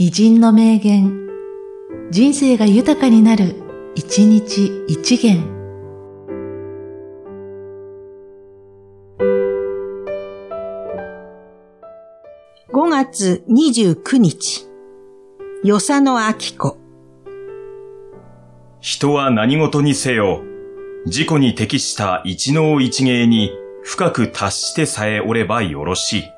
偉人の名言、人生が豊かになる、一日一元。5月29日、与謝野明子。人は何事にせよ、自己に適した一能一芸に深く達してさえおればよろしい。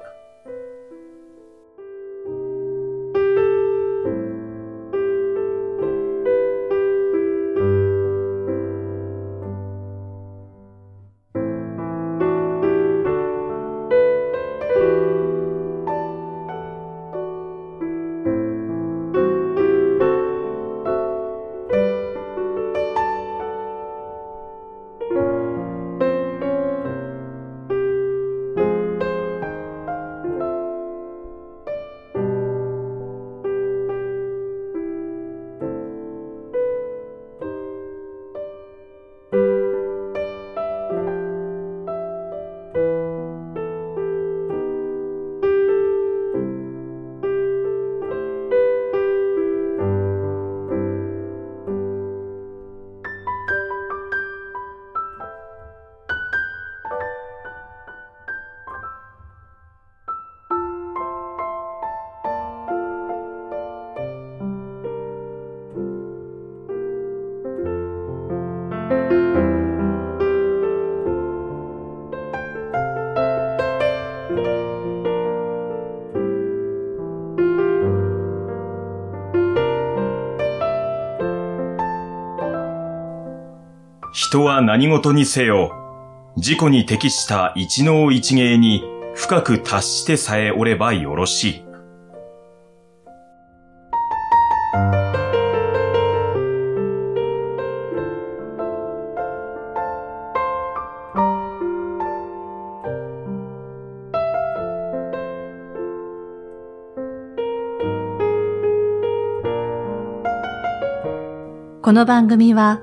人は何事にせよ、自己に適した一能一芸に深く達してさえおればよろしい。この番組は、